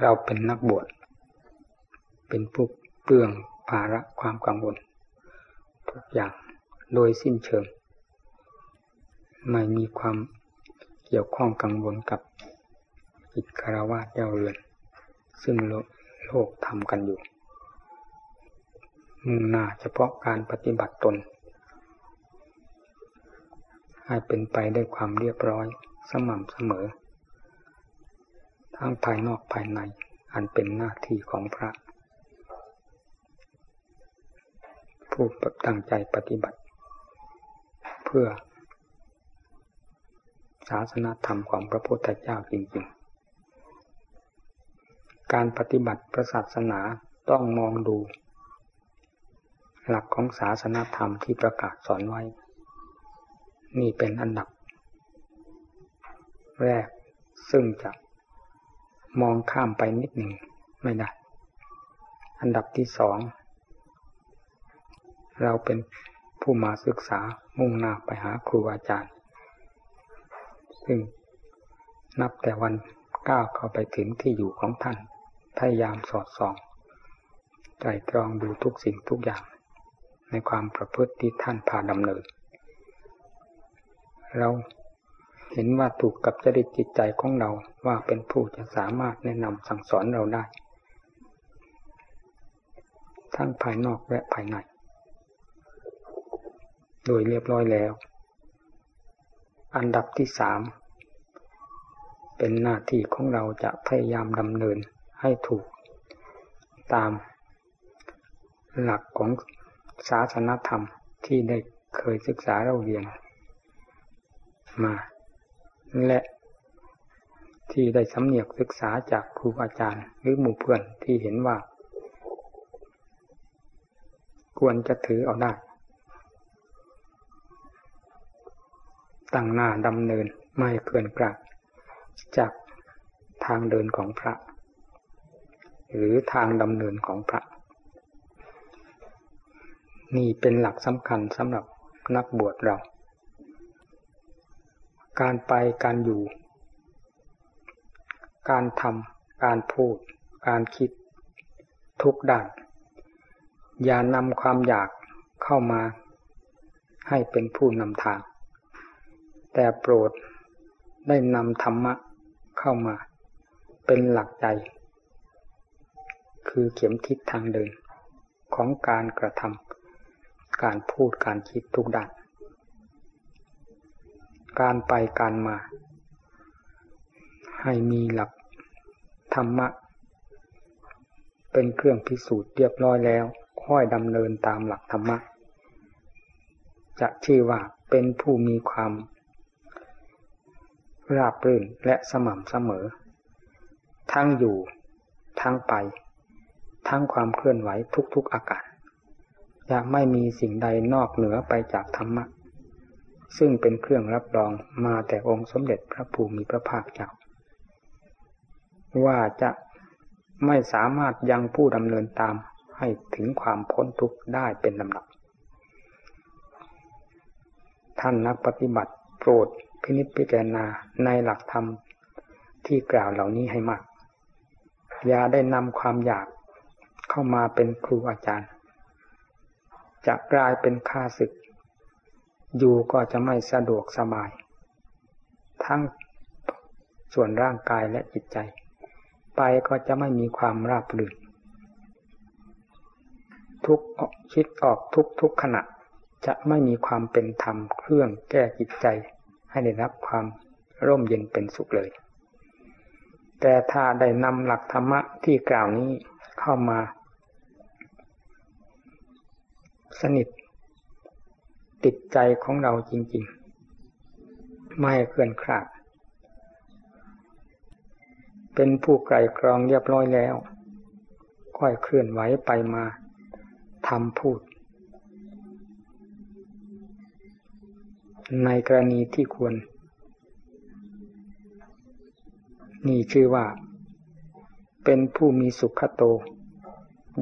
เราเป็นนักบวชเป็นผู้เปลืองภาระความกังวลทุกอย่างโดยสิ้นเชิง ไม่มีความเกี่ยวข้องกังวลกับจิตคารวะเย้าเรือน ซึ่งโลกทำกันอยู่ มุ่งหน้าเฉพาะการปฏิบัติตน ให้เป็นไปด้วยความเรียบร้อยสม่ำเสมอ ทั้งภายนอกภายใน อันเป็นหน้าที่ของพระ ผู้ตั้งใจปฏิบัติ เพื่อ ศาสนาธรรมของพระพุทธเจ้าจริงๆ การปฏิบัติพระศาสนาต้องมองดู หลักของศาสนาธรรมที่ประกาศสอนไว้ นี่เป็นอันดับ แรกซึ่งจะ มองข้ามไปนิดหนึ่งไม่ได้ อันดับที่สอง เราเป็นผู้มาศึกษามุ่งหน้าไปหาครูอาจารย์ ซึ่งนับแต่วันก้าวเข้าไปถึงที่อยู่ของท่าน พยายามสอดส่องใจตรองดูทุกสิ่งทุกอย่าง ในความประพฤติที่ท่านพาดำเนิน เรา เห็นว่าถูกกับจริตจิตใจของเราว่าเป็นผู้จะสามารถแนะนำสั่งสอนเราได้ ทั้งภายนอกและภายใน โดยเรียบร้อยแล้ว อันดับที่สามเป็นหน้าที่ของเราจะพยายามดำเนินให้ถูก ตามหลักของศาสนธรรมที่ได้เคยศึกษาเราเรียนมา และที่ได้สำเนียกศึกษาจากครูอาจารย์หรือหมู่เพื่อนที่เห็นว่า ควรจะถือเอาได้ตั้งหน้าดำเนินไม่เคลื่อนกลับจากทางเดินของพระ หรือทางดำเนินของพระ นี่เป็นหลักสำคัญสำหรับนักบวชเรา การไปการอยู่ การทำการพูด การคิด ทุกด้าน อย่านำความอยากเข้ามาให้เป็นผู้นำทาง แต่โปรดได้นำธรรมะเข้ามาเป็นหลักใจ คือเข็มทิศทางเดินของการกระทำการพูดการคิดทุกด้าน การไปการมา ให้มีหลักธรรมะ เป็นเครื่องพิสูจน์เรียบร้อยแล้ว ค่อยดำเนินตามหลักธรรมะ จะชื่อว่าเป็นผู้มีความราบรื่นและสม่ำเสมอ ทั้งอยู่ ทั้งไป ทั้งความเคลื่อนไหวทุกๆอาการจะไม่มีสิ่งใดนอกเหนือไปจากธรรมะ ซึ่งเป็นเครื่องรับรองมาแต่องค์สมเด็จพระภูมิพระภาคเจ้า ว่าจะไม่สามารถยังผู้ดำเนินตามให้ถึงความพ้นทุกข์ได้เป็นลำดับ ท่านนักปฏิบัติโปรดพินิจพิจารณาในหลักธรรมที่กล่าวเหล่านี้ให้มาก อย่าได้นำความอยากเข้ามาเป็นครูอาจารย์ จะกลายเป็นข้าศึก อยู่ก็จะไม่สะดวกสบาย ทั้งส่วนร่างกายและจิตใจ ไปก็จะไม่มีความราบรื่นทุกคิดออกทุกทุกขณะจะไม่มีความเป็นธรรมเครื่องแก้จิตใจให้ได้รับความร่มเย็นเป็นสุขเลย แต่ถ้าได้นำหลักธรรมะที่กล่าวนี้เข้ามา สนิท ติดใจของเราจริง ๆ ไม่เคลื่อนคลาด เป็นผู้ไกลกรองเรียบร้อยแล้วค่อยเคลื่อนไหวไปมาทำพูด ในกรณีที่ควร นี่ชื่อว่า เป็นผู้มีสุขโต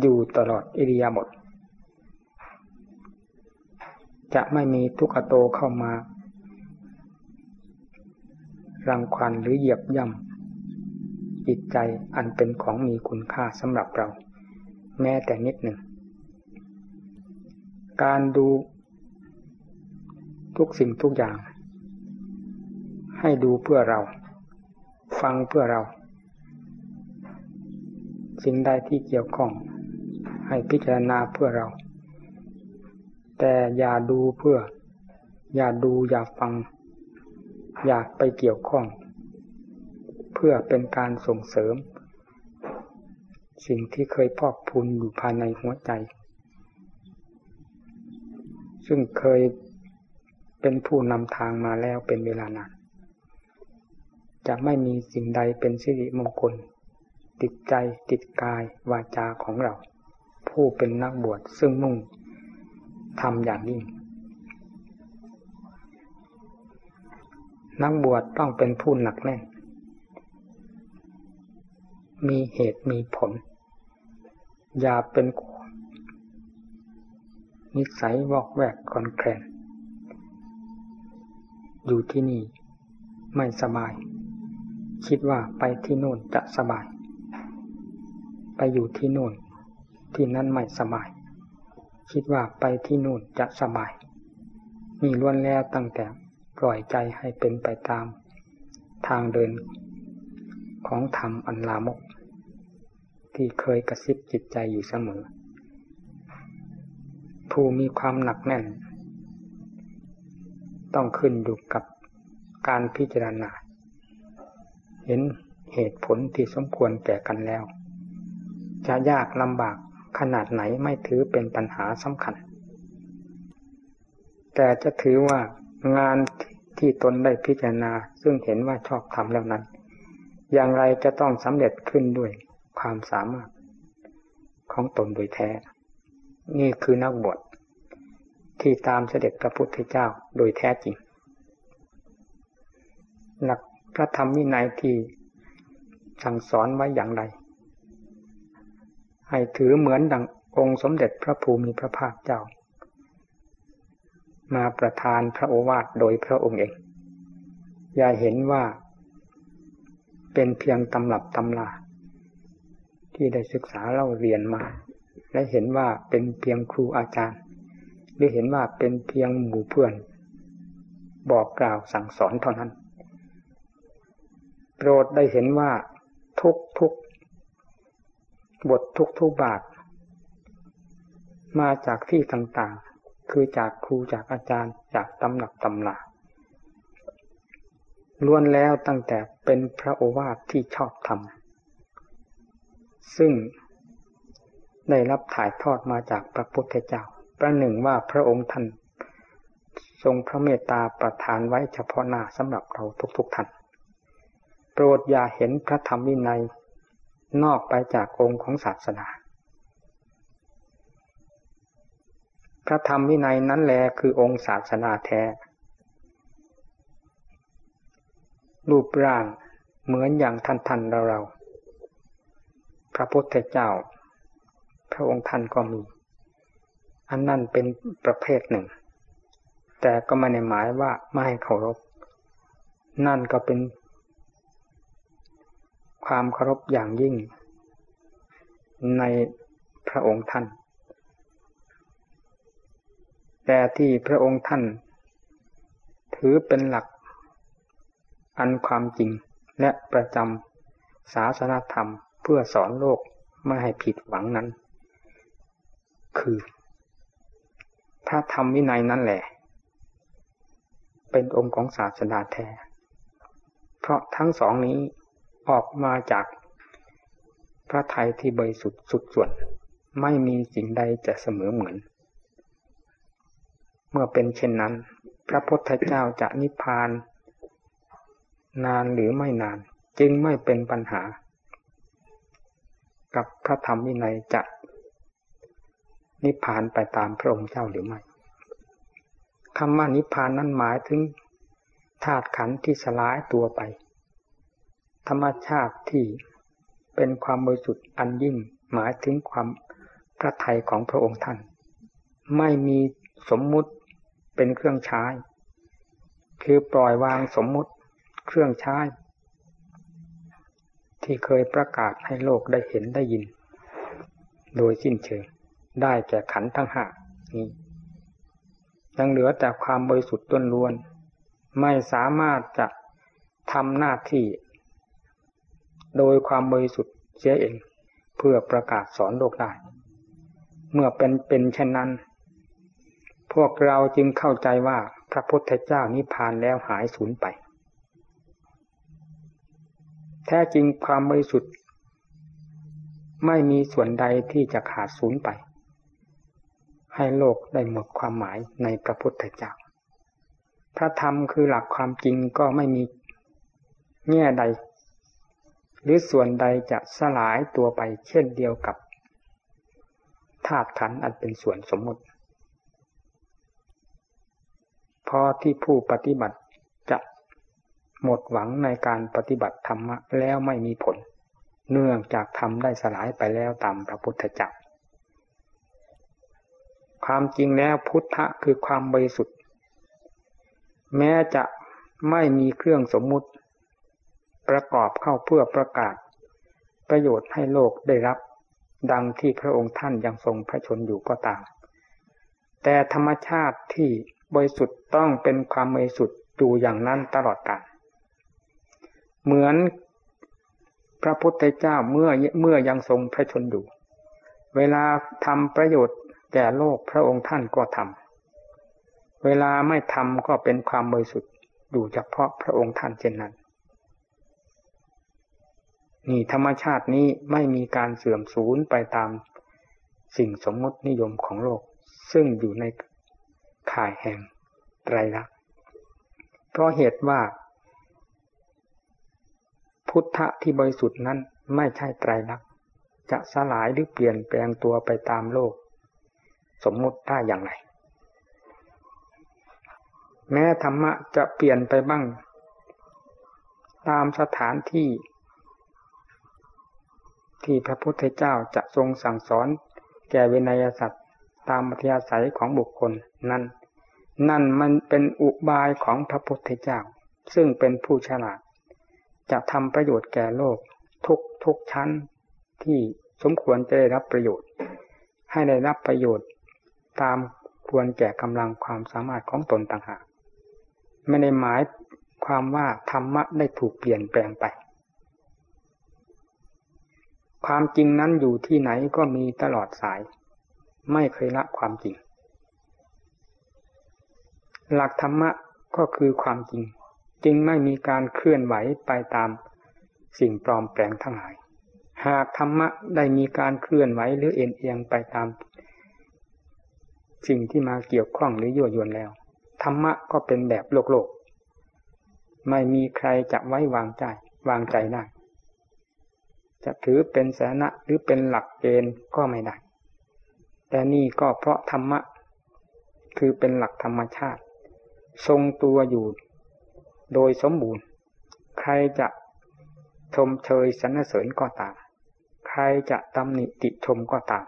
อยู่ตลอดอิริยาบถ จะไม่มีทุกขโตเข้ามารังควันหรือเหยียบย่ำจิตใจอันเป็นของมีคุณค่าสำหรับเรา แม้แต่นิดหนึ่ง การดูทุกสิ่งทุกอย่าง ให้ดูเพื่อเรา ฟังเพื่อเรา สิ่งใดที่เกี่ยวข้อง ให้พิจารณาเพื่อเรา แต่อย่าดูเพื่อ อย่าดูอย่าฟัง อย่าไปเกี่ยวข้อง เพื่อเป็นการส่งเสริม สิ่งที่เคยพอกพูนอยู่ภายในหัวใจ ซึ่งเคยเป็นผู้นำทางมาแล้วเป็นเวลานานจะไม่มีสิ่งใดเป็นสิริมงคล ติดใจติดกายวาจาของเรา ผู้เป็นนักบวชซึ่งมุ่ง ทำอย่างยิ่ง นักบวชต้องเป็นผู้หนักแน่น มีเหตุมีผล อย่าเป็นนิสัยวอกแวกคอนแคลนอยู่ที่นี่ไม่สบาย คิดว่าไปที่โน่นจะสบาย ไปอยู่ที่โน่นที่นั่นไม่สบาย คิดว่าไปที่โน่นจะสบายมีล้วนแล้วตั้งแต่ปล่อยใจให้เป็นไปตาม ทางเดินของธรรมอันลามก ที่เคยกระซิบจิตใจอยู่เสมอ ผู้มีความหนักแน่น ต้องขึ้นอยู่กับการพิจารณา เห็นเหตุผลที่สมควรแก่กันแล้ว จะยากลำบาก ขนาดไหนไม่ถือเป็นปัญหาสำคัญ แต่จะถือว่างานที่ตนได้พิจารณาซึ่งเห็นว่าชอบทำแล้วนั้น อย่างไรจะต้องสำเร็จขึ้นด้วยความสามารถ ของตนโดยแท้ นี่คือนักบวชที่ตามเสด็จพระพุทธเจ้าโดยแท้จริง หลักพระธรรมวินัยที่สั่งสอนไว้อย่างไร ให้ถือเหมือนดังองค์สมเด็จพระภูมิพระภาคเจ้า มาประทานพระโอวาทโดยพระองค์เอง อย่าเห็นว่า เป็นเพียงตำรับตำลาที่ได้ศึกษาเล่าเรียนมา และเห็นว่าเป็นเพียงครูอาจารย์ หรือเห็นว่าเป็นเพียงหมู่เพื่อน บอกกล่าวสั่งสอนเท่านั้น โปรดได้เห็นว่าทุกทุก บททุกทุกบาท มาจากที่ต่างๆ คือจากครูจากอาจารย์จากตำหนักตำลาล้วนแล้วตั้งแต่เป็นพระโอวาทที่ชอบธรรม ซึ่งได้รับถ่ายทอดมาจากพระพุทธเจ้า ประหนึ่งว่าพระองค์ท่านทรงพระเมตตาประทานไว้เฉพาะหน้าสำหรับเราทุกๆท่าน โปรดอย่าเห็นพระธรรมวินัย นอกไปจากองค์ของศาสนา พระธรรมวินัยนั้นแลคือองค์ศาสนาแท้ รูปร่างเหมือนอย่างท่านท่านเราเราพระพุทธเจ้า พระองค์ท่านก็มี อันนั่นเป็นประเภทหนึ่ง แต่ก็ไม่ได้หมายว่าไม่ให้เคารพนั่นก็เป็น ความเคารพอย่างยิ่ง ในพระองค์ท่าน แต่ที่พระองค์ท่าน ถือเป็นหลัก อันความจริงและประจำศาสนธรรมเพื่อสอนโลกไม่ให้ผิดหวังนั้น คือพระธรรมวินัยนั่นแหละ เป็นองค์ของศาสนาแท้ เพราะทั้งสองนี้ ออกมาจากพระไทยที่บริสุทธิ์สุดส่วน ไม่มีสิ่งใดจะเสมอเหมือน เมื่อเป็นเช่นนั้น พระพุทธเจ้าจะนิพพาน นานหรือไม่นานจึงไม่เป็นปัญหา กับพระธรรมวินัยจะนิพพานไปตามพระองค์เจ้าหรือไม่คำว่านิพพานนั้นหมายถึงธาตุขันธ์ที่สลายตัวไป ธรรมชาติที่เป็นความบริสุทธิ์อันยิ่งหมายถึงความพระทัยของพระองค์ท่าน ไม่มีสมมุติเป็นเครื่องใช้ คือปล่อยวางสมมุติเครื่องใช้ ที่เคยประกาศให้โลกได้เห็นได้ยิน โดยสิ้นเชิงได้แก่ขันทั้งห้านี้ยังเหลือแต่ความบริสุทธิ์ต้นล้วน ไม่สามารถจะทำหน้าที่ โดยความบริสุทธิ์เสียเอง เพื่อประกาศสอนโลกได้ เมื่อเป็นเป็นเช่นนั้น พวกเราจึงเข้าใจว่าพระพุทธเจ้านิพพานแล้วหายสูญไป แท้จริงความบริสุทธิ์ไม่มีส่วนใดที่จะขาดสูญไป ให้โลกได้หมดความหมายในพระพุทธเจ้า พระธรรมคือหลักความจริงก็ไม่มีแง่ใด หรือส่วนใดจะสลายตัวไปเช่นเดียวกับธาตุขันอันเป็นส่วนสมมติพอที่ผู้ปฏิบัติจะหมดหวังในการปฏิบัติธรรมะแล้วไม่มีผล เนื่องจากทำได้สลายไปแล้วตามพระพุทธเจ้าความจริงแล้วพุทธะคือความบริสุทธิ์ แม้จะไม่มีเครื่องสมมุติ ประกอบเข้าเพื่อประกาศ ประโยชน์ให้โลกได้รับ ดังที่พระองค์ท่านยังทรงพระชนอยู่ก็ตาม แต่ธรรมชาติที่บริสุทธิ์ต้องเป็นความบริสุทธิ์อยู่อย่างนั้นตลอดกาลเหมือนพระพุทธเจ้าเมื่อเมื่อยังทรงพระชนอยู่ เวลาทำประโยชน์แก่โลกพระองค์ท่านก็ทำเวลาไม่ทำก็เป็นความบริสุทธิ์อยู่เฉพาะพระองค์ท่านเช่นนั้น นี่ธรรมชาตินี้ไม่มีการเสื่อมสูญไปตามสิ่งสมมตินิยมของโลก ซึ่งอยู่ในข่ายแห่งไตรลักษณ์เพราะเหตุว่า พุทธะที่บริสุทธิ์นั้นไม่ใช่ไตรลักษณ์จะสลายหรือเปลี่ยนแปลงตัวไปตามโลก สมมติได้อย่างไร แม้ธรรมะจะเปลี่ยนไปบ้าง ตามสถานที่ ที่พระพุทธเจ้าจะทรงสั่งสอนแก่เวนัยสัตว์ตามมัธยาศัยของบุคคลนั้น นั่นมันเป็นอุบายของพระพุทธเจ้า ซึ่งเป็นผู้ฉลาด จะทำประโยชน์แก่โลกทุกทุกชั้นที่สมควรจะได้รับประโยชน์ ให้ได้รับประโยชน์ตามควรแก่กำลังความสามารถของตนต่างหากไม่ได้หมายความว่าธรรมะได้ถูกเปลี่ยนแปลงไป ความจริงนั้นอยู่ที่ไหนก็มีตลอดสาย ไม่เคยละความจริง หลักธรรมะก็คือความจริง จึงไม่มีการเคลื่อนไหวไปตามสิ่งปลอมแปลงทั้งหลาย หากธรรมะได้มีการเคลื่อนไหวหรือเอ็นเอียงไปตาม สิ่งที่มาเกี่ยวข้องหรือยั่วยวนแล้ว ธรรมะก็เป็นแบบโลกโลก ไม่มีใครจะไว้วางใจ วางใจได้ จะถือเป็นสาระหรือเป็นหลักเกณฑ์ก็ไม่ได้ แต่นี่ก็เพราะธรรมะ คือเป็นหลักธรรมชาติ ทรงตัวอยู่ โดยสมบูรณ์ ใครจะชมเชยสรรเสริญก็ตาม ใครจะตำหนิติชมก็ตาม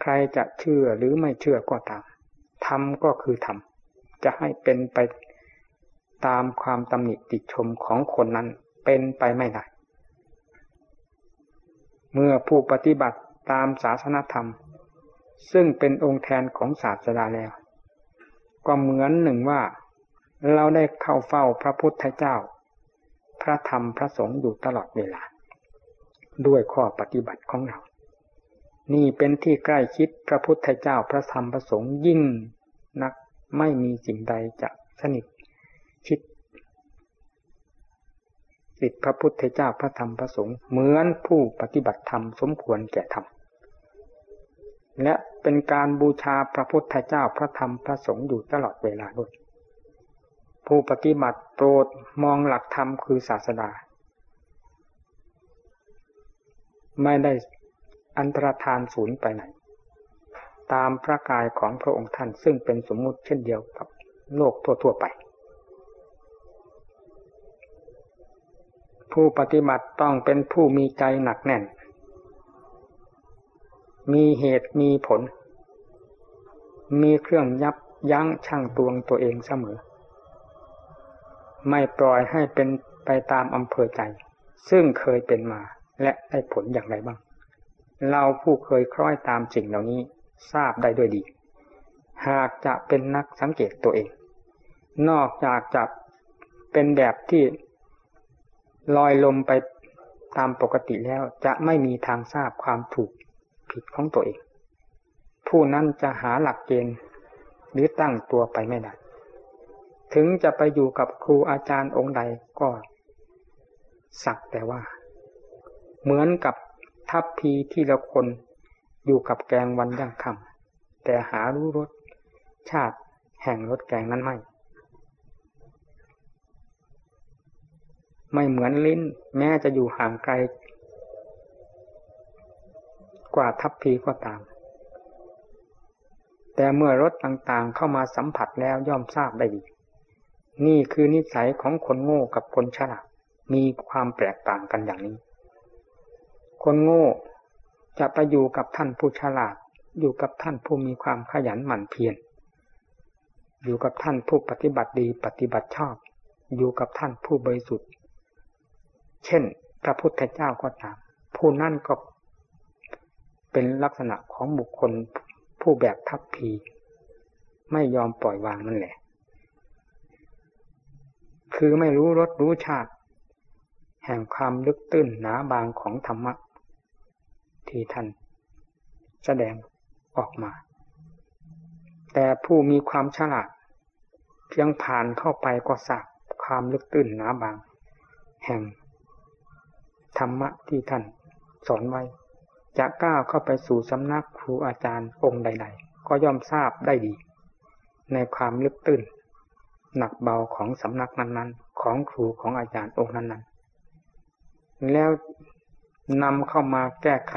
ใครจะเชื่อหรือไม่เชื่อก็ตามทำก็คือทำจะให้เป็นไปตามความตำหนิติชมของคนนั้นเป็นไปไม่ได้ เมื่อผู้ปฏิบัติตามศาสนธรรม ซึ่งเป็นองค์แทนของศาสดาแล้ว ก็เหมือนหนึ่งว่า เราได้เข้าเฝ้าพระพุทธเจ้า พระธรรมพระสงฆ์อยู่ตลอดเวลา ด้วยข้อปฏิบัติของเรา นี่เป็นที่ใกล้ชิดพระพุทธเจ้าพระธรรมพระสงฆ์ยิ่งนักไม่มีสิ่งใดจะสนิทชิด ติดพระพุทธเจ้าพระธรรมพระสงฆ์เหมือนผู้ปฏิบัติธรรมสมควรแก่ธรรมและเป็นการบูชาพระพุทธเจ้าพระธรรมพระสงฆ์อยู่ตลอดเวลาด้วย ผู้ปฏิบัติโปรดมองหลักธรรมคือศาสดา ไม่ได้อันตรธานศูนย์ไปไหน ตามพระกายของพระองค์ท่านซึ่งเป็นสมมุติเช่นเดียวกับโลกทั่ว ๆ ไป ผู้ปฏิบัติต้องเป็นผู้มีใจหนักแน่น มีเหตุมีผล มีเครื่องยับยั้งชั่งตวงตัวเองเสมอ ไม่ปล่อยให้เป็นไปตามอำเภอใจ ซึ่งเคยเป็นมาและได้ผลอย่างไรบ้าง เราผู้เคยคล้อยตามสิ่งเหล่านี้ทราบได้ด้วยดี หากจะเป็นนักสังเกตตัวเอง นอกจากจะเป็นแบบที่ ลอยลมไปตามปกติแล้วจะไม่มีทางทราบความถูกผิดของตัวเอง ผู้นั้นจะหาหลักเกณฑ์หรือตั้งตัวไปไม่ได้ ถึงจะไปอยู่กับครูอาจารย์องค์ใดก็สักแต่ว่า เหมือนกับทัพพีที่ละคนอยู่กับแกงวันย่างคำแต่หารู้รสชาติแห่งรสแกงนั้นไม่ ไม่เหมือนลิ้น แม้จะอยู่ห่างไกล กว่าทัพพีก็ตาม แต่เมื่อรสต่างๆเข้ามาสัมผัสแล้วย่อมทราบได้ดี นี่คือนิสัยของคนโง่กับคนฉลาดมีความแตกต่างกันอย่างนี้ คนโง่จะไปอยู่กับท่านผู้ฉลาด อยู่กับท่านผู้มีความขยันหมั่นเพียร อยู่กับท่านผู้ปฏิบัติดีปฏิบัติชอบ อยู่กับท่านผู้บริสุทธิ์ เช่น พระพุทธเจ้าก็ตาม ผู้นั่นก็เป็นลักษณะของบุคคลผู้แบบทัพพี ไม่ยอมปล่อยวางนั่นแหละ คือไม่รู้รสรู้ชาติ แห่งความลึกตื้นหนาบางของธรรมะ ที่ท่านแสดงออกมา แต่ผู้มีความฉลาด เพียงผ่านเข้าไปก็ทราบความลึกตื้นหนาบาง แห่ง ธรรมะที่ท่านสอนไว้ จะก้าวเข้าไปสู่สำนักครูอาจารย์องค์ใด ๆ ก็ย่อมทราบได้ดี ในความลึกตื้น หนักเบาของสำนักนั้นๆ ของครูของอาจารย์องค์นั้นๆ แล้วนำเข้ามาแก้ไข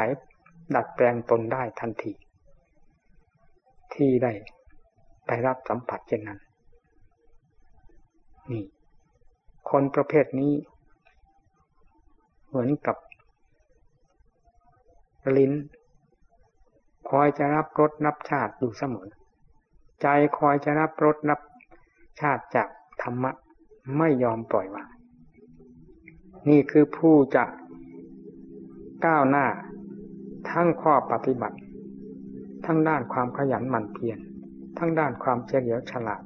ดัดแปลงตนได้ทันที ที่ได้ไปรับสัมผัสเช่นนั้น นี่ คนประเภทนี้ เหมือนกับลิ้น คอยจะรับรสนับชาติอยู่เสมอ ใจคอยจะรับรสนับชาติจากธรรมะ ไม่ยอมปล่อยวางนี่คือผู้จะก้าวหน้า ทั้งข้อปฏิบัติ ทั้งด้านความขยันหมั่นเพียรทั้งด้านความเฉลียวฉลาด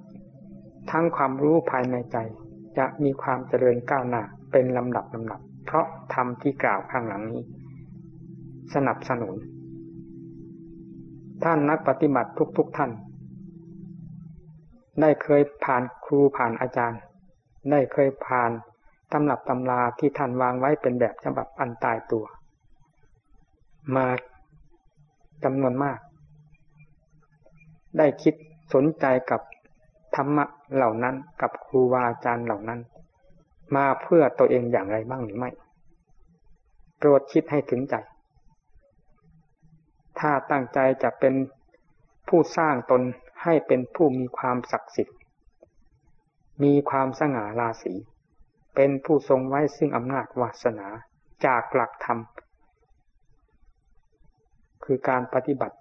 ทั้งความรู้ภายในใจ จะมีความเจริญก้าวหน้าเป็นลำดับลำดับ เพราะธรรมที่กล่าวข้างหลังนี้ สนับสนุน ท่านนักปฏิบัติทุกๆทท่าน ได้เคยผ่านครูผ่านอาจารย์ ได้เคยผ่านตำรับตำราที่ท่านวางไว้เป็นแบบฉบับอันตายตัว มาจำนวนมาก ได้คิดสนใจกับธรรมะเหล่านั้นกับครูบาอาจารย์เหล่านั้น มาเพื่อตัวเองอย่างไรบ้างหรือไม่โปรดคิดให้ถึงใจ ถ้าตั้งใจจะเป็นผู้สร้างตนให้เป็นผู้มีความศักดิ์สิทธิ์ มีความสง่าราศี เป็นผู้ทรงไว้ซึ่งอำนาจวาสนาจากหลักธรรม คือการปฏิบัติ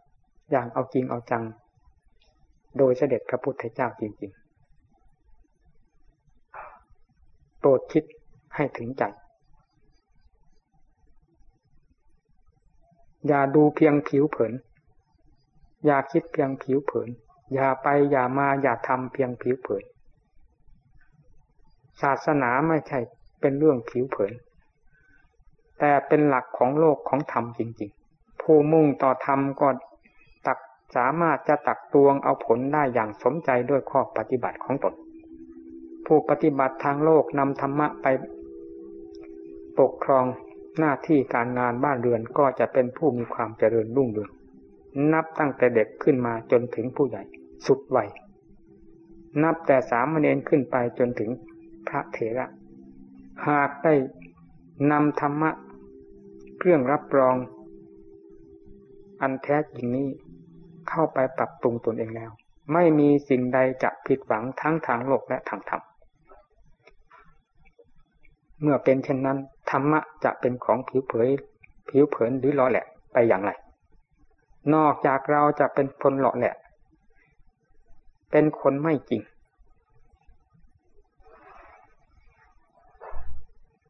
อย่างเอาจริงเอาจัง โดยเสด็จพระพุทธเจ้าจริงๆ โปรดคิดให้ถึงใจ อย่าดูเพียงผิวเผิน อย่าคิดเพียงผิวเผิน อย่าไปอย่ามาอย่าทำเพียงผิวเผิน ศาสนาไม่ใช่เป็นเรื่องผิวเผิน แต่เป็นหลักของโลกของธรรมจริง ๆ ผู้มุ่งต่อธรรมก็ตักสามารถจะตักตวงเอาผลได้อย่างสมใจด้วยข้อปฏิบัติของตน ผู้ปฏิบัติทางโลกนำธรรมะไปปกครองหน้าที่การงานบ้านเรือนก็จะเป็นผู้มีความเจริญรุ่งเรือง นับตั้งแต่เด็กขึ้นมาจนถึงผู้ใหญ่ สุดวัยนับแต่สามเณรขึ้นไปจนถึงพระเถระ หากได้นำธรรมะ เครื่องรับรอง อันแท้จริงนี้เข้าไปปรับปรุงตนเองแล้ว ไม่มีสิ่งใดจะผิดหวังทั้งทางโลกและทางธรรม เมื่อเป็นเช่นนั้นธรรมะจะเป็นของผิวเผย ผิวเผินหรือหล่อแหละไปอย่างไร นอกจากเราจะเป็นคนหล่อแหละ เป็นคนไม่จริง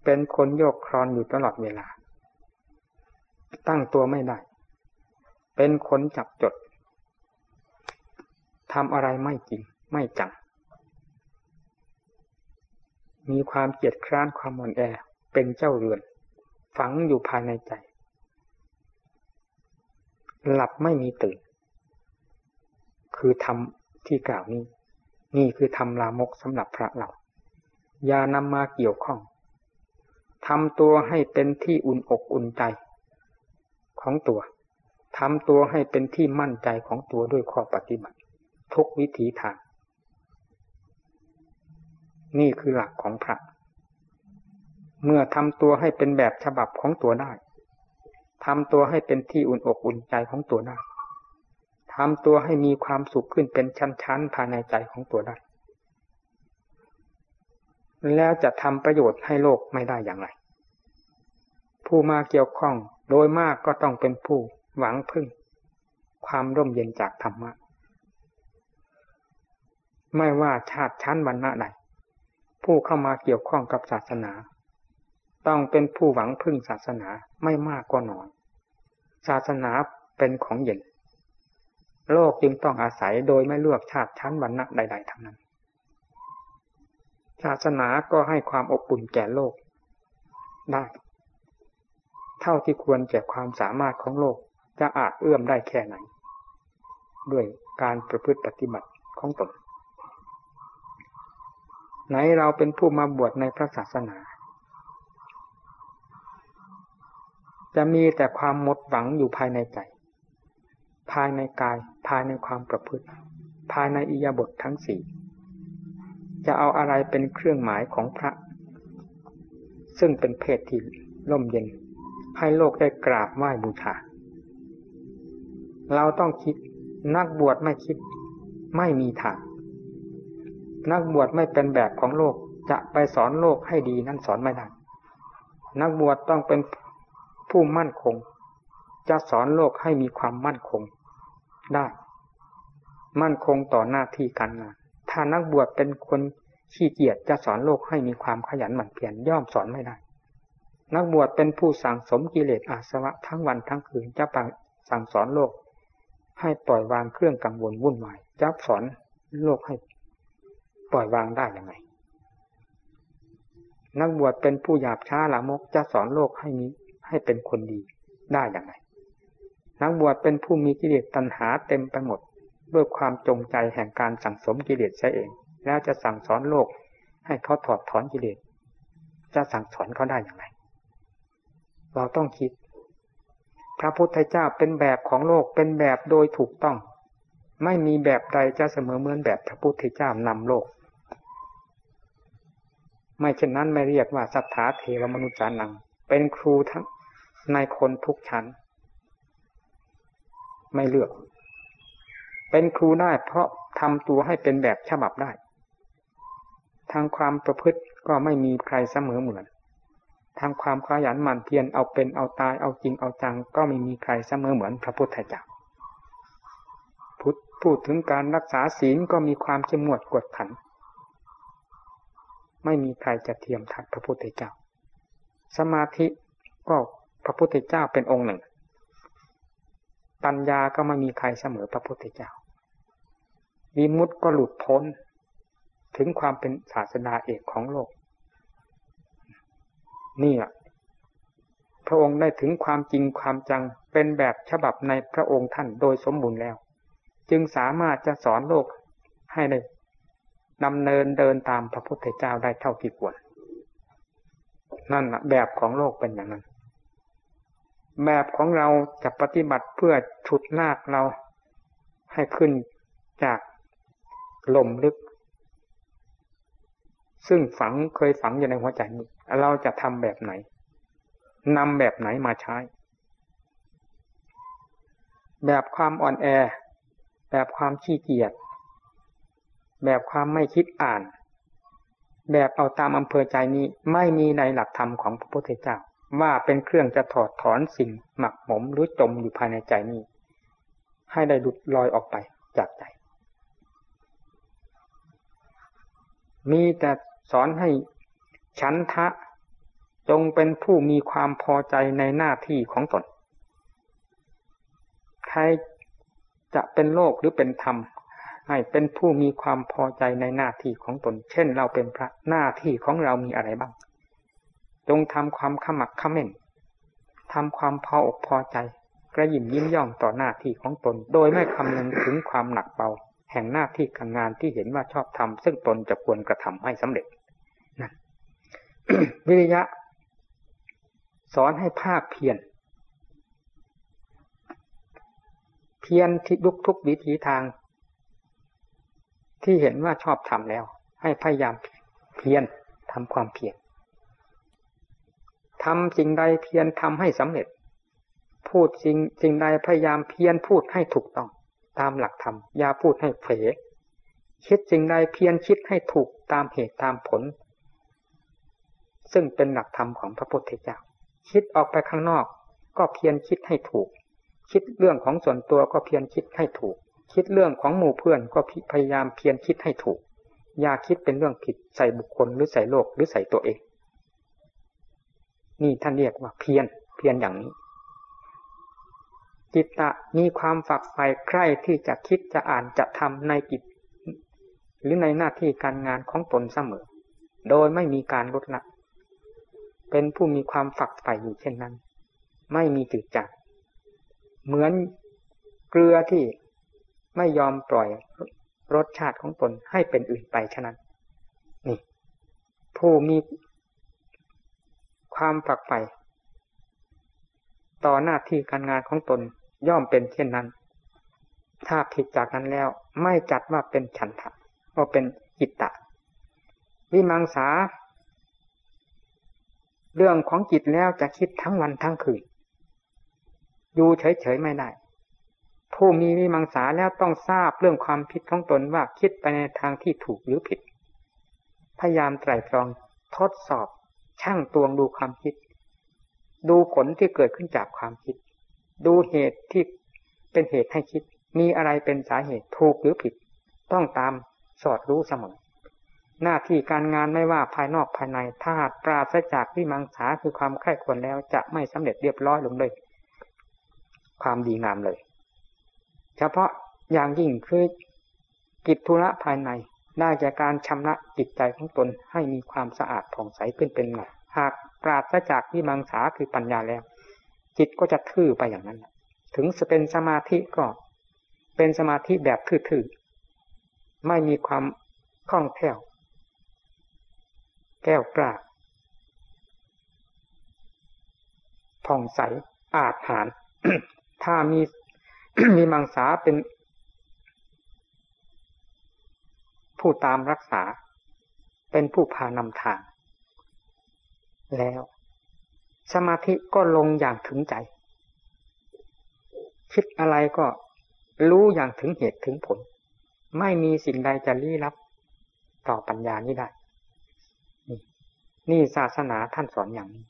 เป็นคนโยกครอนอยู่ตลอดเวลา ตั้งตัวไม่ได้ เป็นคนจับจดทำอะไรไม่จริง ไม่จัง มีความเกียดคร้านความอ่อนแอเป็นเจ้าเรือน ฝังอยู่ภายในใจ หลับไม่มีตื่น คือทำที่กล่าวนี้ นี่คือทำลามกสำหรับพระเรา อย่านำมาเกี่ยวข้องทำตัวให้เป็นที่อุ่นอกอุ่นใจ ของตัวทำตัวให้เป็นที่มั่นใจของตัวด้วยข้อปฏิบัติ ทุกวิถีทาง นี่คือหลักของพระ เมื่อทำตัวให้เป็นแบบฉบับของตัวได้ทำตัวให้เป็นที่อุ่นอกอุ่นใจของตัวได้ทำตัวให้มีความสุขขึ้นเป็นชั้นๆภายในใจของตัวได้ แล้วจะทำประโยชน์ให้โลกไม่ได้อย่างไร ผู้มาเกี่ยวข้องโดยมากก็ต้องเป็นผู้หวังพึ่ง ความร่มเย็นจากธรรมะ ไม่ว่าชาติชั้นวรรณะใด ผู้เข้ามาเกี่ยวข้องกับศาสนา ต้องเป็นผู้หวังพึ่งศาสนาไม่มากก็น้อย ศาสนาเป็นของเย็น โลกจึงต้องอาศัยโดยไม่เลือกชาติชั้นวรรณะใด ๆทั้งนั้น ศาสนาก็ให้ความอบอุ่นแก่โลก ได้ เท่าที่ควรแก่ความสามารถของโลกจะอาจเอื้อมได้แค่ไหน ด้วยการประพฤติปฏิบัติของตน ไหนเราเป็นผู้มาบวชในพระศาสนา จะมีแต่ความหมดหวังอยู่ภายในใจ ภายในกาย ภายในความประพฤติ ภายในอิยาบททั้งสี่จะเอาอะไรเป็นเครื่องหมายของพระ ซึ่งเป็นเพศที่ร่มเย็น ให้โลกได้กราบไหว้บูชาเราต้องคิดนักบวชไม่คิดไม่มีทาง นักบวชไม่เป็นแบบของโลกจะไปสอนโลกให้ดีนั่นสอนไม่ได้นักบวชต้องเป็นผู้มั่นคง จะสอนโลกให้มีความมั่นคงได้ มั่นคงต่อหน้าที่การงาน ถ้านักบวชเป็นคนขี้เกียจจะสอนโลกให้มีความขยันหมั่นเพียรย่อมสอนไม่ได้ นักบวชเป็นผู้สั่งสมกิเลสอาสวะทั้งวันทั้งคืนจะสั่งสอนโลก ให้ปล่อยวางเครื่องกังวลวุ่นวายจะสอนโลกให้ ปล่อยวางได้ยังไง นักบวชเป็นผู้หยาบช้าละมกจะสอนโลกให้มีให้เป็นคนดีได้อย่างไร นักบวชเป็นผู้มีกิเลสตัณหาเต็มไปหมด ด้วยความจงใจแห่งการสั่งสมกิเลสใช้เอง แล้วจะสั่งสอนโลก ให้เขาถอดถอนกิเลสจะสั่งสอนเขาได้อย่างไร เราต้องคิด พระพุทธเจ้าเป็นแบบของโลกเป็นแบบโดยถูกต้อง ไม่มีแบบใดจะเสมอเหมือนแบบพระพุทธเจ้านำโลก ไม่เช่นนั้นไม่เรียกว่าสัทธาเทวมนุษย์จานัง เป็นครูทั้งในคนทุกชั้น ไม่เลือก เป็นครูได้เพราะทำตัวให้เป็นแบบฉบับได้ ทางความประพฤติก็ไม่มีใครเสมอเหมือน ทางความขยันหมั่นเพียรเอาเป็นเอาตายเอาจริงเอาจัง ก็ไม่มีใครเสมอเหมือนพระพุทธเจ้าพูดถึงการรักษาศีลก็มีความเข้มงวดกวดขัน ไม่มีใครจะเทียมทัดพระพุทธเจ้า สมาธิก็พระพุทธเจ้าเป็นองค์หนึ่ง ปัญญาก็ไม่มีใครเสมอพระพุทธเจ้าวิมุตต์ก็หลุดพ้น ถึงความเป็นศาสดาเอกของโลก นี่แหละพระองค์ได้ถึงความจริงความจังเป็นแบบฉบับในพระองค์ท่านโดยสมบูรณ์แล้ว จึงสามารถจะสอนโลกให้ได้ ดำเนินเดินตามพระพุทธเจ้าได้เท่าที่ควร นั่นแหละแบบของโลกเป็นอย่างนั้น แบบของเราจะปฏิบัติเพื่อฉุดลากเราให้ขึ้นจากลมลึก ซึ่งฝังเคยฝังอยู่ในหัวใจนี้เราจะทำแบบไหนนำแบบไหนมาใช้ แบบความอ่อนแอ แบบความขี้เกียจ แบบความไม่คิดอ่าน แบบเอาตามอำเภอใจนี้ไม่มีในหลักธรรมของพระพุทธเจ้า ว่าเป็นเครื่องจะถอดถอนสิ่งหมักหมมหรือจมอยู่ภายในใจนี้ ให้ได้หลุดลอยออกไปจากใจ มีแต่สอนให้ฉันทะจงเป็นผู้มีความพอใจในหน้าที่ของตน ใครจะเป็นโลกหรือเป็นธรรม ให้เป็นผู้มีความพอใจในหน้าที่ของตน เช่น เราเป็นพระหน้าที่ของเรามีอะไรบ้าง จงทำความขมักขม้นทำความพออกพอใจ กระยิมยิ้มย่องต่อหน้าที่ของตน โดยไม่คำนึงถึงความหนักเบา แห่งหน้าที่การงานที่เห็นว่าชอบทำซึ่งตนจะควรกระทำให้สำเร็จนั่นวิริยะ สอนให้ภาคเพียรเพียรที่ลุกทุกวิถีทาง ที่เห็นว่าชอบทำแล้ว ให้พยายามเพียรทำความเพียรทำสิ่งใดเพียรทำให้สำเร็จ พูดสิ่งสิ่งใดพยายามเพียรพูดให้ถูกต้อง ตามหลักธรรมอย่าพูดให้เผลคิดสิ่งใดเพียรคิดให้ถูกตามเหตุตามผล ซึ่งเป็นหลักธรรมของพระพุทธเจ้าคิดออกไปข้างนอก ก็เพียรคิดให้ถูก คิดเรื่องของส่วนตัวก็เพียรคิดให้ถูก คิดเรื่องของหมู่เพื่อนก็พยายามเพียรคิดให้ถูก อย่าคิดเป็นเรื่องผิดใส่บุคคลหรือใส่โลกหรือใส่ตัวเอง นี่ท่านเรียกว่าเพียรเพียรอย่างนี้ จิตตะมีความฝักใฝ่ใคร่ที่จะคิดจะอ่านจะทำในกิจ หรือในหน้าที่การงานของตนเสมอ โดยไม่มีการลดละเป็นผู้มีความฝักใฝ่อยู่เช่นนั้น ไม่มีจืดจัดเหมือนเกลือที่ ไม่ยอมปล่อยรสชาติของตนให้เป็นอื่นไปฉะนั้น นี่ ผู้มีความฝักใฝ่ต่อหน้าที่การงานของตนย่อมเป็นเช่นนั้น ถ้าผิดจากนั้นแล้วไม่จัดว่าเป็นฉันทะว่าเป็นจิตตะ วิมังสา เรื่องของจิตแล้วจะคิดทั้งวันทั้งคืน อยู่เฉยๆไม่ได้ ผู้มีวิมังสาแล้วต้องทราบเรื่องความผิดของตนว่าคิดไปในทางที่ถูกหรือผิด พยายามไตรตรองทดสอบช่างตวงดูความคิด ดูผลที่เกิดขึ้นจากความคิด ดูเหตุที่เป็นเหตุให้คิด มีอะไรเป็นสาเหตุถูกหรือผิด ต้องตามสอดรู้เสมอ หน้าที่การงานไม่ว่าภายนอกภายใน ถ้าหากปราศจากวิมังสาคือความไข้ควรแล้วจะไม่สำเร็จเรียบร้อยลงเลย ความดีงามเลย เฉพาะอย่างยิ่งคือกิจธุระภายในได้จากการชำระจิตใจของตนให้มีความสะอาดผ่องใสขึ้นเป็นหลักหากปราศจากวิมังสาคือปัญญาแล้ว จิตก็จะทื่อไปอย่างนั้น ถึงจะเป็นสมาธิก็ เป็นสมาธิแบบทื่อๆไม่มีความคล่องแคล่วแก้วกล้าผ่องใสอาจหานถ้ามี มีมังสาเป็น ผู้ตามรักษา เป็นผู้พานำทาง แล้ว สมาธิก็ลงอย่างถึงใจ คิดอะไรก็รู้อย่างถึงเหตุถึงผล ไม่มีสิ่งใดจะลี้ลับ ต่อปัญญานี้ได้ นี่นี่ศาสนาท่านสอนอย่างนี้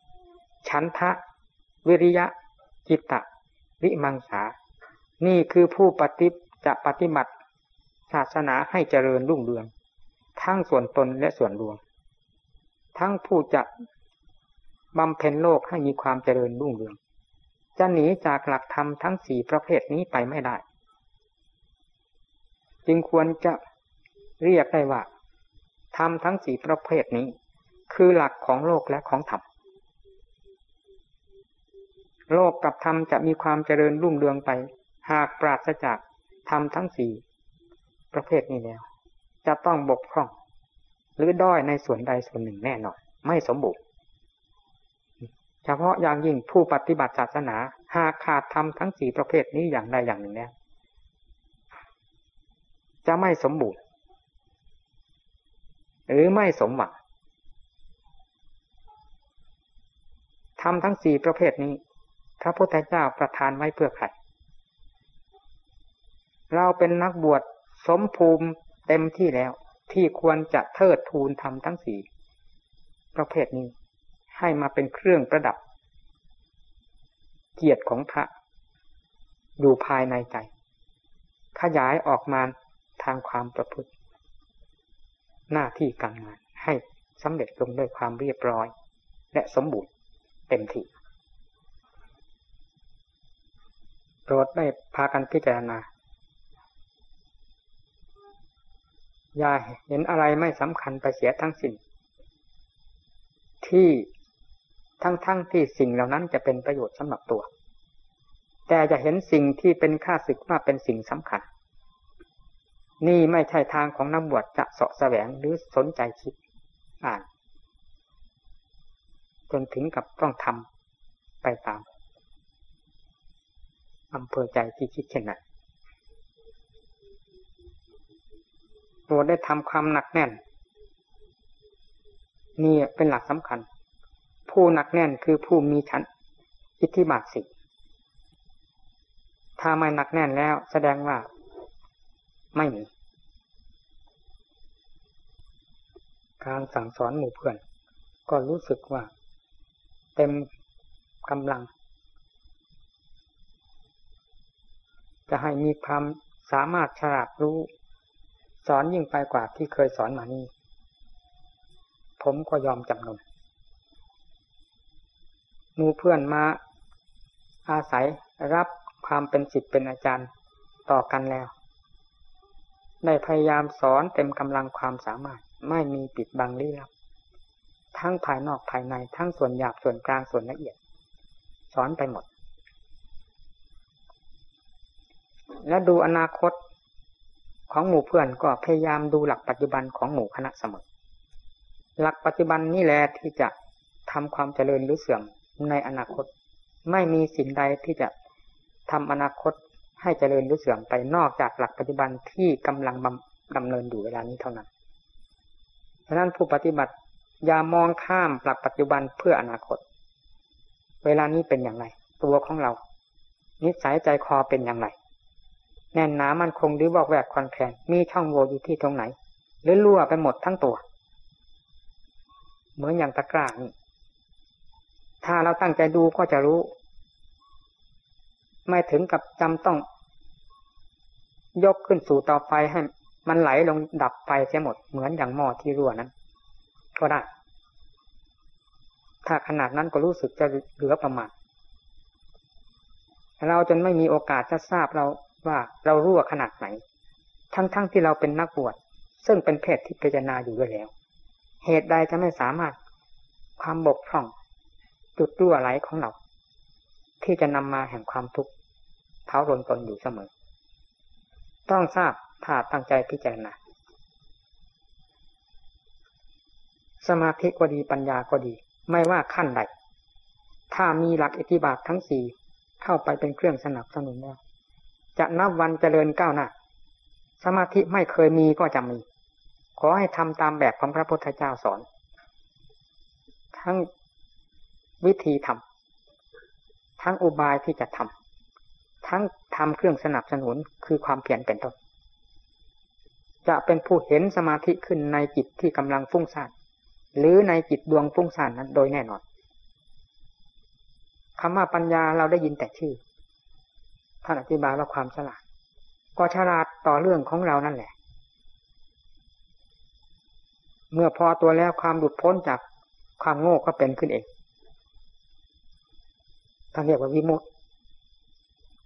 ชันทะ วิริยะ จิตตะ วิมังสา นี่คือผู้ปฏิจะปฏิบัติ ศาสนาให้เจริญรุ่งเรือง ทั้งส่วนตนและส่วนรวม ทั้งผู้จะบำเพ็ญโลกให้มีความเจริญรุ่งเรือง จะหนีจากหลักธรรมทั้งสี่ประเภทนี้ไปไม่ได้ จึงควรจะเรียกได้ว่าธรรมทั้งสี่ประเภทนี้ คือหลักของโลกและของธรรมโลกกับธรรมจะมีความเจริญรุ่งเรืองไป หากปราศจากธรรมทั้งสี่ประเภทนี้แล้ว จะต้องบกพร่อง หรือด้อยในส่วนใดส่วนหนึ่งแน่นอนไม่สมบูรณ์เฉพาะอย่างยิ่งผู้ปฏิบัติศาสนา หากขาดทำทั้งสี่ประเภทนี้อย่างใดอย่างหนึ่งแล้วจะไม่สมบูรณ์หรือไม่สมหวังทำทั้งสี่ประเภทนี้ พระพุทธเจ้าประทานไว้เพื่อใคร เราเป็นนักบวชสมภูมิเต็มที่แล้ว ที่ควรจะเทิดทูนทำทั้งสี่ประเภทนี้ ให้มาเป็นเครื่องประดับ เกียรติของพระ อยู่ภายในใจ ขยายออกมาทางความประพฤติ หน้าที่การงานให้สำเร็จลงด้วยความเรียบร้อย และสมบูรณ์เต็มที่โปรดได้พากันพิจารณา อ ย่าเห็นอะไรไม่สำคัญไปเสียทั้งสิ้นที่ทั้งๆทที่สิ่งเหล่านั้นจะเป็นประโยชน์สำหรับตัว แต่จะเห็นสิ่งที่เป็นค่าศึกว่าเป็นสิ่งสำคัญ นี่ไม่ใช่ทางของนักบวชจะเสาะแสวงหรือสนใจคิดอ่าน จนถึงกับต้องทำไปตามอำเภอใจที่คิดเช่นนั้น ตัวได้ทำความหนักแน่น นี่เป็นหลักสำคัญ ผู้หนักแน่นคือผู้มีชั้นอิทธิบาทสิถ้าไม่หนักแน่นแล้วแสดงว่า ไม่มี การสั่งสอนหมู่เพื่อน ก็รู้สึกว่า เต็มกำลัง จะให้มีความสามารถฉลาดรู้ สอนยิ่งไปกว่าที่เคยสอนมานี้ผมก็ยอมจำนนมูเพื่อนมาอาศัยรับความเป็นสิทธิ์เป็นอาจารย์ต่อกันแล้ว ได้พยายามสอนเต็มกำลังความสามารถไม่มีปิดบังลี้ลับ ทั้งภายนอกภายในทั้งส่วนหยาบส่วนกลางส่วนละเอียด สอนไปหมด และดูอนาคต ของหมู่เพื่อนก็พยายามดูหลักปัจจุบันของหมู่คณะเสมอ หลักปัจจุบันนี่แหละที่จะทำความเจริญหรือเสื่อมในอนาคต ไม่มีสิ่งใดที่จะทำอนาคตให้เจริญหรือเสื่อมไปนอกจากหลักปัจจุบันที่กำลังดำเนินอยู่เวลานี้เท่านั้นฉะนั้นผู้ปฏิบัติอย่ามองข้ามหลักปัจจุบันเพื่ออนาคต เวลานี้เป็นอย่างไร ตัวของเรา นิสัยใจคอเป็นอย่างไร แน่นหนามันคงหรือบอกแวกคอนแคนมีช่องโหว่อยู่ที่ตรงไหน หรือรั่วไปหมดทั้งตัว เหมือนอย่างตะกร้านี่ถ้าเราตั้งใจดูก็จะรู้ ไม่ถึงกับจำต้อง ยกขึ้นสู่ต่อไปให้ มันไหลลงดับไปเสียหมดเหมือนอย่างหม้อที่รั่วนั้น ก็ได้ ถ้าขนาดนั้นก็รู้สึกจะเหลือประมาณเราจนไม่มีโอกาสจะทราบเรา ว่าเรารั่วขนาดไหน ทั้งๆทที่เราเป็นนักบวชซึ่งเป็นเพศที่พิจารณาอยู่ด้วยแล้ว เหตุใดจะไม่สามารถความบกพร่อง จุดรั่วไหลของเรา ที่จะนำมาแห่งความทุกข์เท้ารนตนอยู่เสมอ ต้องทราบถ้าตั้งใจพิจารณาสมาธิก็ดีปัญญาก็ดี ไม่ว่าขั้นใด ถ้ามีหลักอิทธิบาททั้งสี่เข้าไปเป็นเครื่องสนับสนุนแล้ว จะนับวันเจริญก้าวหน้า สมาธิไม่เคยมีก็จะมี ขอให้ทำตามแบบของพระพุทธเจ้าสอน ทั้งวิธีทำทั้งอุบายที่จะทำทั้งทำเครื่องสนับสนุนคือความเพียรเป็นต้น จะเป็นผู้เห็นสมาธิขึ้นในจิตที่กำลังฟุ้งซ่านหรือในจิตดวงฟุ้งซ่านนั้นโดยแน่นอนคำว่าปัญญาเราได้ยินแต่ชื่อ ท่านอธิบายว่าความฉลาด ก็ฉลาดต่อเรื่องของเรานั่นแหละ เมื่อพอตัวแล้วความหลุดพ้นจากความโง่ก็เป็นขึ้นเองท่านเรียกว่าวิมุตติ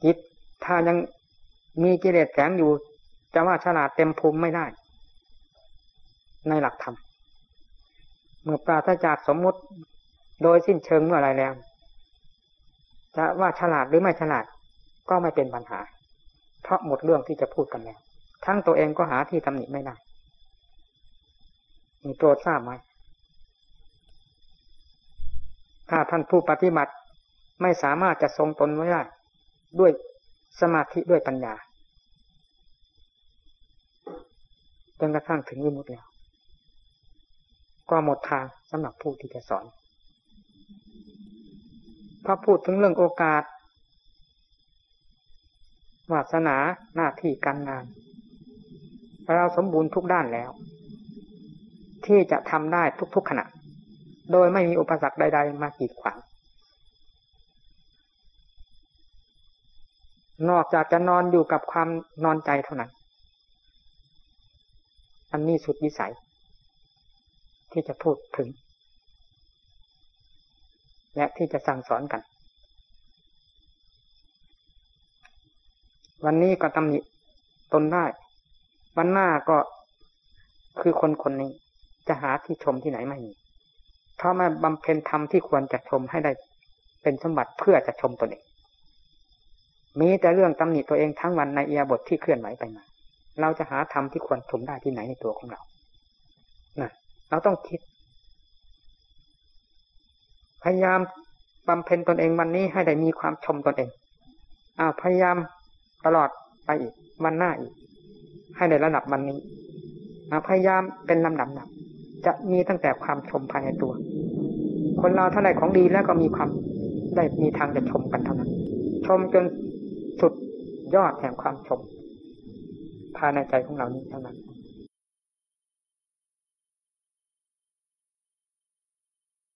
จิตถ้ายังมีกิเลสแฝงอยู่จะว่าฉลาดเต็มภูมิไม่ได้ ในหลักธรรม เมื่อปราศจากสมมุติโดยสิ้นเชิงเมื่อไรแล้ว จะว่าฉลาดหรือไม่ฉลาด ก็ไม่เป็นปัญหา เพราะหมดเรื่องที่จะพูดกันแล้ว ทั้งตัวเองก็หาที่ตำหนิไม่ได้ มีโปรดทราบไหม ถ้าท่านผู้ปฏิบัติไม่สามารถจะทรงตนไว้ได้ ด้วยสมาธิด้วยปัญญาจนกระทั่งถึงวิมุตติแล้ว ก็หมดทางสำหรับผู้ที่จะสอนพอพูดถึงเรื่องโอกาส วาสนาหน้าที่การงาน เราสมบูรณ์ทุกด้านแล้ว ที่จะทำได้ทุกๆขณะ โดยไม่มีอุปสรรคใด ๆ มากีดขวางนอกจากจะนอนอยู่กับความนอนใจเท่านั้น อันนี้สุดวิสัย ที่จะพูดถึง และที่จะสั่งสอนกัน วันนี้ก็ตำหนิตนได้ วันหน้าก็คือคนคนนี้ จะหาที่ชมที่ไหนไม่มีเพราะมาบำเพ็ญธรรมที่ควรจะชมให้ได้ เป็นสมบัติเพื่อจะชมตนเอง มีแต่เรื่องตำหนิตัวเองทั้งวันในเอียบทที่เคลื่อนไหวไปมา เราจะหาธรรมที่ควรชมได้ที่ไหนในตัวของเรานะเราต้องคิด พยายามบำเพ็ญตนเองวันนี้ให้ได้มีความชมตนเองอ้าวพยายาม ตลอดไปอีก วันหน้าอีก ให้ในระดับวันนี้พยายามเป็นลำดับนับจะมีตั้งแต่ความชมภายในตัว คนเราเท่าไรของดีแล้วก็มีความได้มีทางจะชมกันเท่านั้น ชมจนสุดยอดแห่งความชมภายในใจของเรานี้เท่านั้น